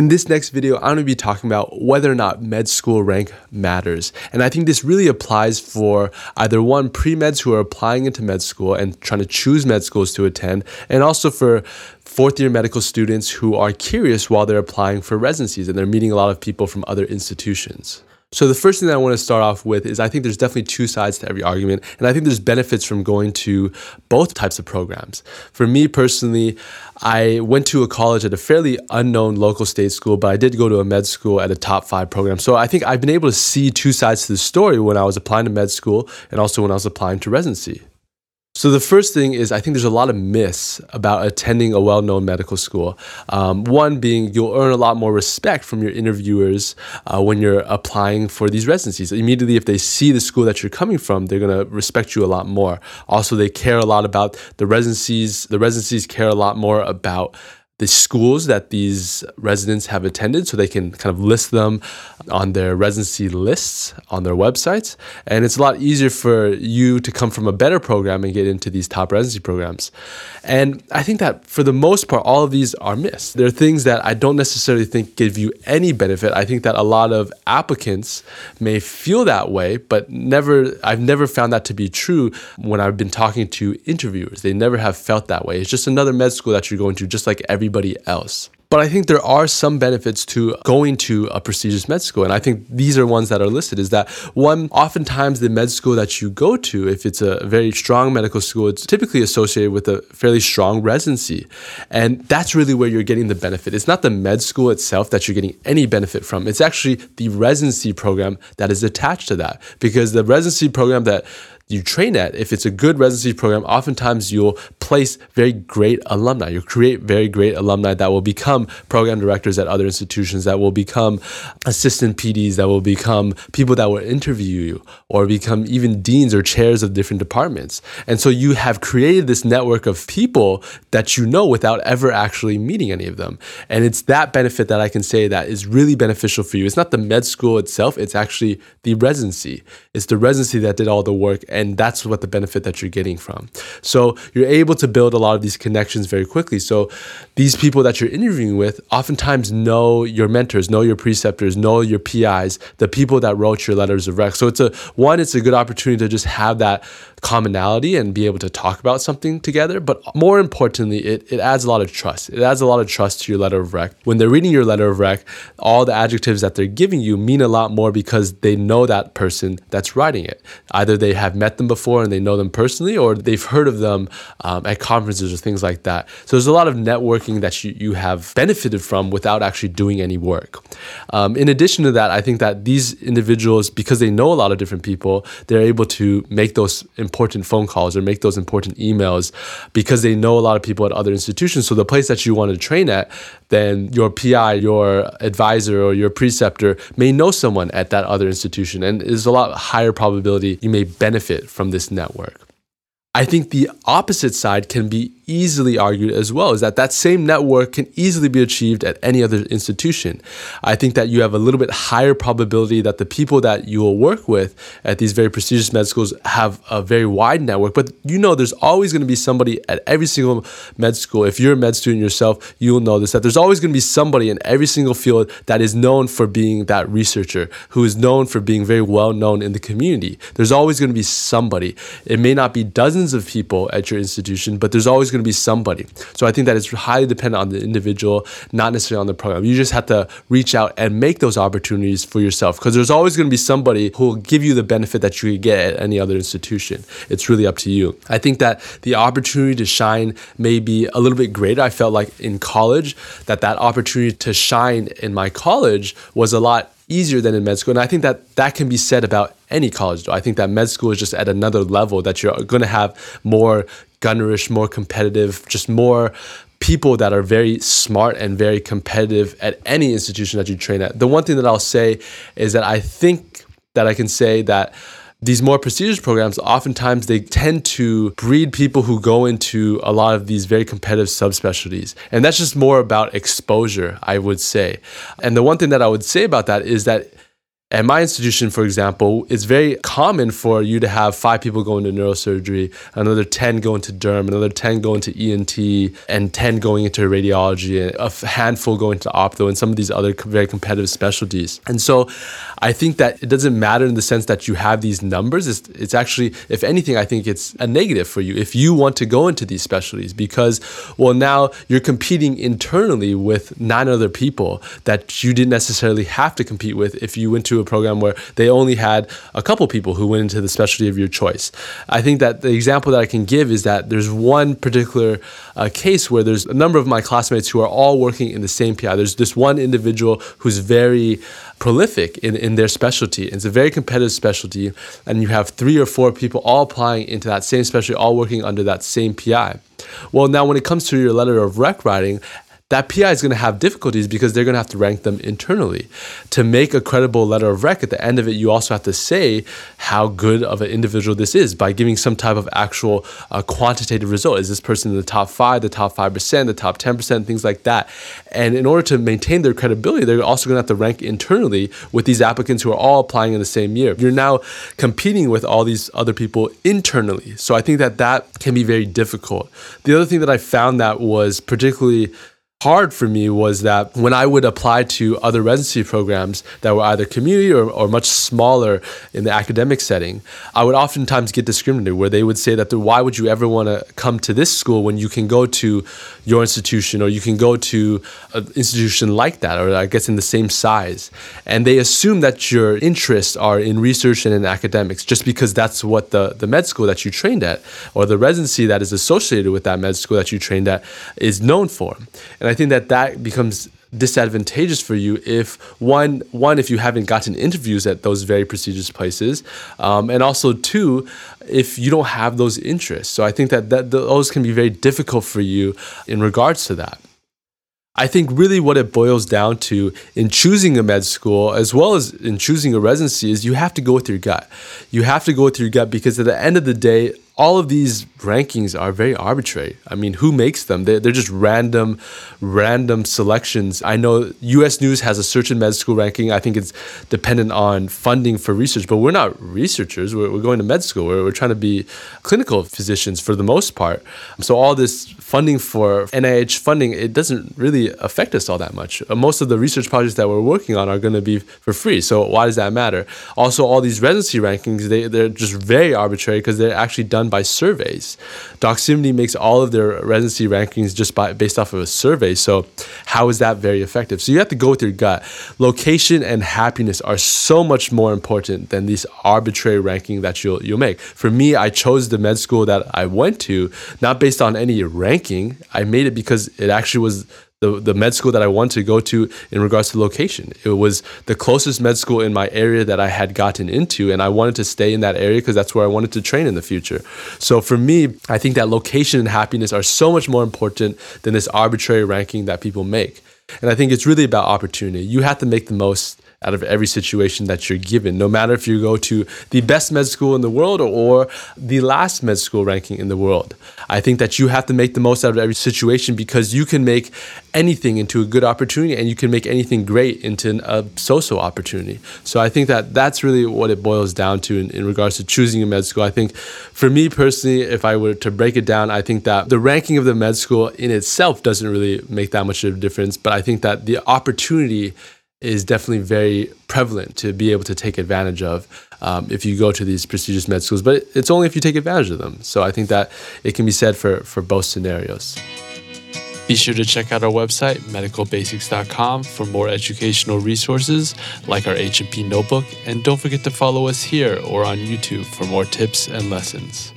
In this next video, I'm going to be talking about whether or not med school rank matters. And I think this really applies for either one, pre meds who are applying into med school and trying to choose med schools to attend, and also for fourth year medical students who are curious while they're applying for residencies and they're meeting a lot of people from other institutions. So the first thing that I want to start off with is I think there's definitely two sides to every argument, and I think there's benefits from going to both types of programs. For me personally, I went to a college at a fairly unknown local state school, but I did go to a med school at a top five program. So I think I've been able to see two sides to the story when I was applying to med school and also when I was applying to residency. So the first thing is I think there's a lot of myths about attending a well-known medical school. Um, one being you'll earn a lot more respect from your interviewers uh, when you're applying for these residencies. Immediately, if they see the school that you're coming from, they're gonna respect you a lot more. Also, they care a lot about the residencies. The residencies care a lot more about the schools that these residents have attended so they can kind of list them on their residency lists on their websites. And it's a lot easier for you to come from a better program and get into these top residency programs. And I think that for the most part, all of these are missed. There are things that I don't necessarily think give you any benefit. I think that a lot of applicants may feel that way, but never, I've never found that to be true when I've been talking to interviewers. They never have felt that way. It's just another med school that you're going to, just like every anybody else. But I think there are some benefits to going to a prestigious med school. And I think these are ones that are listed is that one, oftentimes the med school that you go to, if it's a very strong medical school, it's typically associated with a fairly strong residency. And that's really where you're getting the benefit. It's not the med school itself that you're getting any benefit from. It's actually the residency program that is attached to that. Because the residency program that you train at, if it's a good residency program, oftentimes you'll place very great alumni. You'll create very great alumni that will become program directors at other institutions, that will become assistant PDs, that will become people that will interview you, or become even deans or chairs of different departments. And so you have created this network of people that you know without ever actually meeting any of them. And it's that benefit that I can say that is really beneficial for you. It's not the med school itself, it's actually the residency. It's the residency that did all the work that's what the benefit that you're getting from. So you're able to build a lot of these connections very quickly. So these people that you're interviewing with oftentimes know your mentors, know your preceptors, know your PIs, the people that wrote your letters of rec. So it's a one, it's a good opportunity to just have that commonality and be able to talk about something together. But more importantly, it, it adds a lot of trust. It adds a lot of trust to your letter of rec. When they're reading your letter of rec, all the adjectives that they're giving you mean a lot more because they know that person that's writing it. Either they have met them before and they know them personally, or they've heard of them um, at conferences or things like that. So there's a lot of networking that you, you have benefited from without actually doing any work. Um, in addition to that, I think that these individuals, because they know a lot of different people, they're able to make those important phone calls or make those important emails because they know a lot of people at other institutions. So the place that you want to train at, then your PI, your advisor, or your preceptor may know someone at that other institution, and there's a lot higher probability you may benefit from this network. I think the opposite side can be easily argued as well is that that same network can easily be achieved at any other institution. I think that you have a little bit higher probability that the people that you will work with at these very prestigious med schools have a very wide network, but you know there's always going to be somebody at every single med school. If you're a med student yourself, you'll know this that there's always going to be somebody in every single field that is known for being that researcher, who is known for being very well known in the community. There's always going to be somebody. It may not be dozens of people at your institution, but there's always going going to be somebody. So I think that it's highly dependent on the individual, not necessarily on the program. You just have to reach out and make those opportunities for yourself because there's always going to be somebody who will give you the benefit that you could get at any other institution. It's really up to you. I think that the opportunity to shine may be a little bit greater. I felt like in college that that opportunity to shine in my college was a lot easier than in med school. And I think that that can be said about any college, though. I think that med school is just at another level that you're going to have more gunnerish, more competitive, just more people that are very smart and very competitive at any institution that you train at. The one thing that I'll say is that I think that I can say that these more prestigious programs oftentimes they tend to breed people who go into a lot of these very competitive subspecialties. And that's just more about exposure i would say. And the one thing that i would say about that is that At my institution, for example, it's very common for you to have five people going to neurosurgery, another 10 going to derm, another 10 going to ENT, and 10 going into radiology, and a handful going to ophtho, and some of these other very competitive specialties. And so I think that it doesn't matter in the sense that you have these numbers. It's, it's actually, if anything, I think it's a negative for you if you want to go into these specialties because, well, now you're competing internally with nine other people that you didn't necessarily have to compete with if you went to a program where they only had a couple people who went into the specialty of your choice. I think that the example that I can give is that there's one particular uh, case where there's a number of my classmates who are all working in the same PI. There's this one individual who's very prolific in, in their specialty. It's a very competitive specialty, and you have three or four people all applying into that same specialty, all working under that same PI. Well, now when it comes to your letter of rec writing, that PI is going to have difficulties because they're going to have to rank them internally. To make a credible letter of rec, at the end of it, you also have to say how good of an individual this is by giving some type of actual uh, quantitative result. Is this person in the top five, the top 5%, the top 10%, things like that? And in order to maintain their credibility, they're also going to have to rank internally with these applicants who are all applying in the same year. You're now competing with all these other people internally. So I think that that can be very difficult. The other thing that I found that was particularly hard for me was that when I would apply to other residency programs that were either community or, or much smaller in the academic setting, I would oftentimes get discriminated where they would say that why would you ever want to come to this school when you can go to your institution or you can go to an institution like that or I guess in the same size. And they assume that your interests are in research and in academics just because that's what the, the med school that you trained at or the residency that is associated with that med school that you trained at is known for. And I think that that becomes disadvantageous for you if one one if you haven't gotten interviews at those very prestigious places um, and also two if you don't have those interests so i think that, that those can be very difficult for you in regards to that I think really what it boils down to in choosing a med school as well as in choosing a residency is you have to go with your gut. You have to go with your gut because at the end of the day, all of these rankings are very arbitrary. I mean, who makes them? They're, they're just random, random selections. I know US News has a search and med school ranking. I think it's dependent on funding for research, but we're not researchers. We're, we're going to med school. We're, we're trying to be clinical physicians for the most part. So all this funding for NIH funding, it doesn't really affect us all that much. Most of the research projects that we're working on are going to be for free. So why does that matter? Also, all these residency rankings, they, they're just very arbitrary because they're actually done by surveys. Doximity makes all of their residency rankings just by based off of a survey. So how is that very effective? So you have to go with your gut. Location and happiness are so much more important than these arbitrary ranking that you'll you'll make. For me, I chose the med school that I went to not based on any ranking. I made it because it actually was the, the med school that I wanted to go to in regards to location. It was the closest med school in my area that I had gotten into, and I wanted to stay in that area because that's where I wanted to train in the future. So for me, I think that location and happiness are so much more important than this arbitrary ranking that people make. And I think it's really about opportunity. You have to make the most out of every situation that you're given, no matter if you go to the best med school in the world or the last med school ranking in the world. I think that you have to make the most out of every situation because you can make anything into a good opportunity and you can make anything great into a so-so opportunity. So I think that that's really what it boils down to in, in regards to choosing a med school. I think for me personally, if I were to break it down, I think that the ranking of the med school in itself doesn't really make that much of a difference, but I think that the opportunity is definitely very prevalent to be able to take advantage of um, if you go to these prestigious med schools. But it's only if you take advantage of them. So I think that it can be said for, for both scenarios. Be sure to check out our website, medicalbasics.com, for more educational resources like our H&P notebook. And don't forget to follow us here or on YouTube for more tips and lessons.